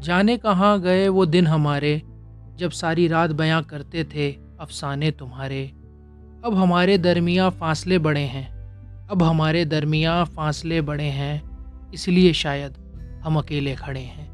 जाने कहाँ गए वो दिन हमारे, जब सारी रात बयां करते थे अफसाने तुम्हारे। अब हमारे दरमिया फासले बड़े हैं, अब हमारे दरमिया फासले बड़े हैं, इसलिए शायद हम अकेले खड़े हैं।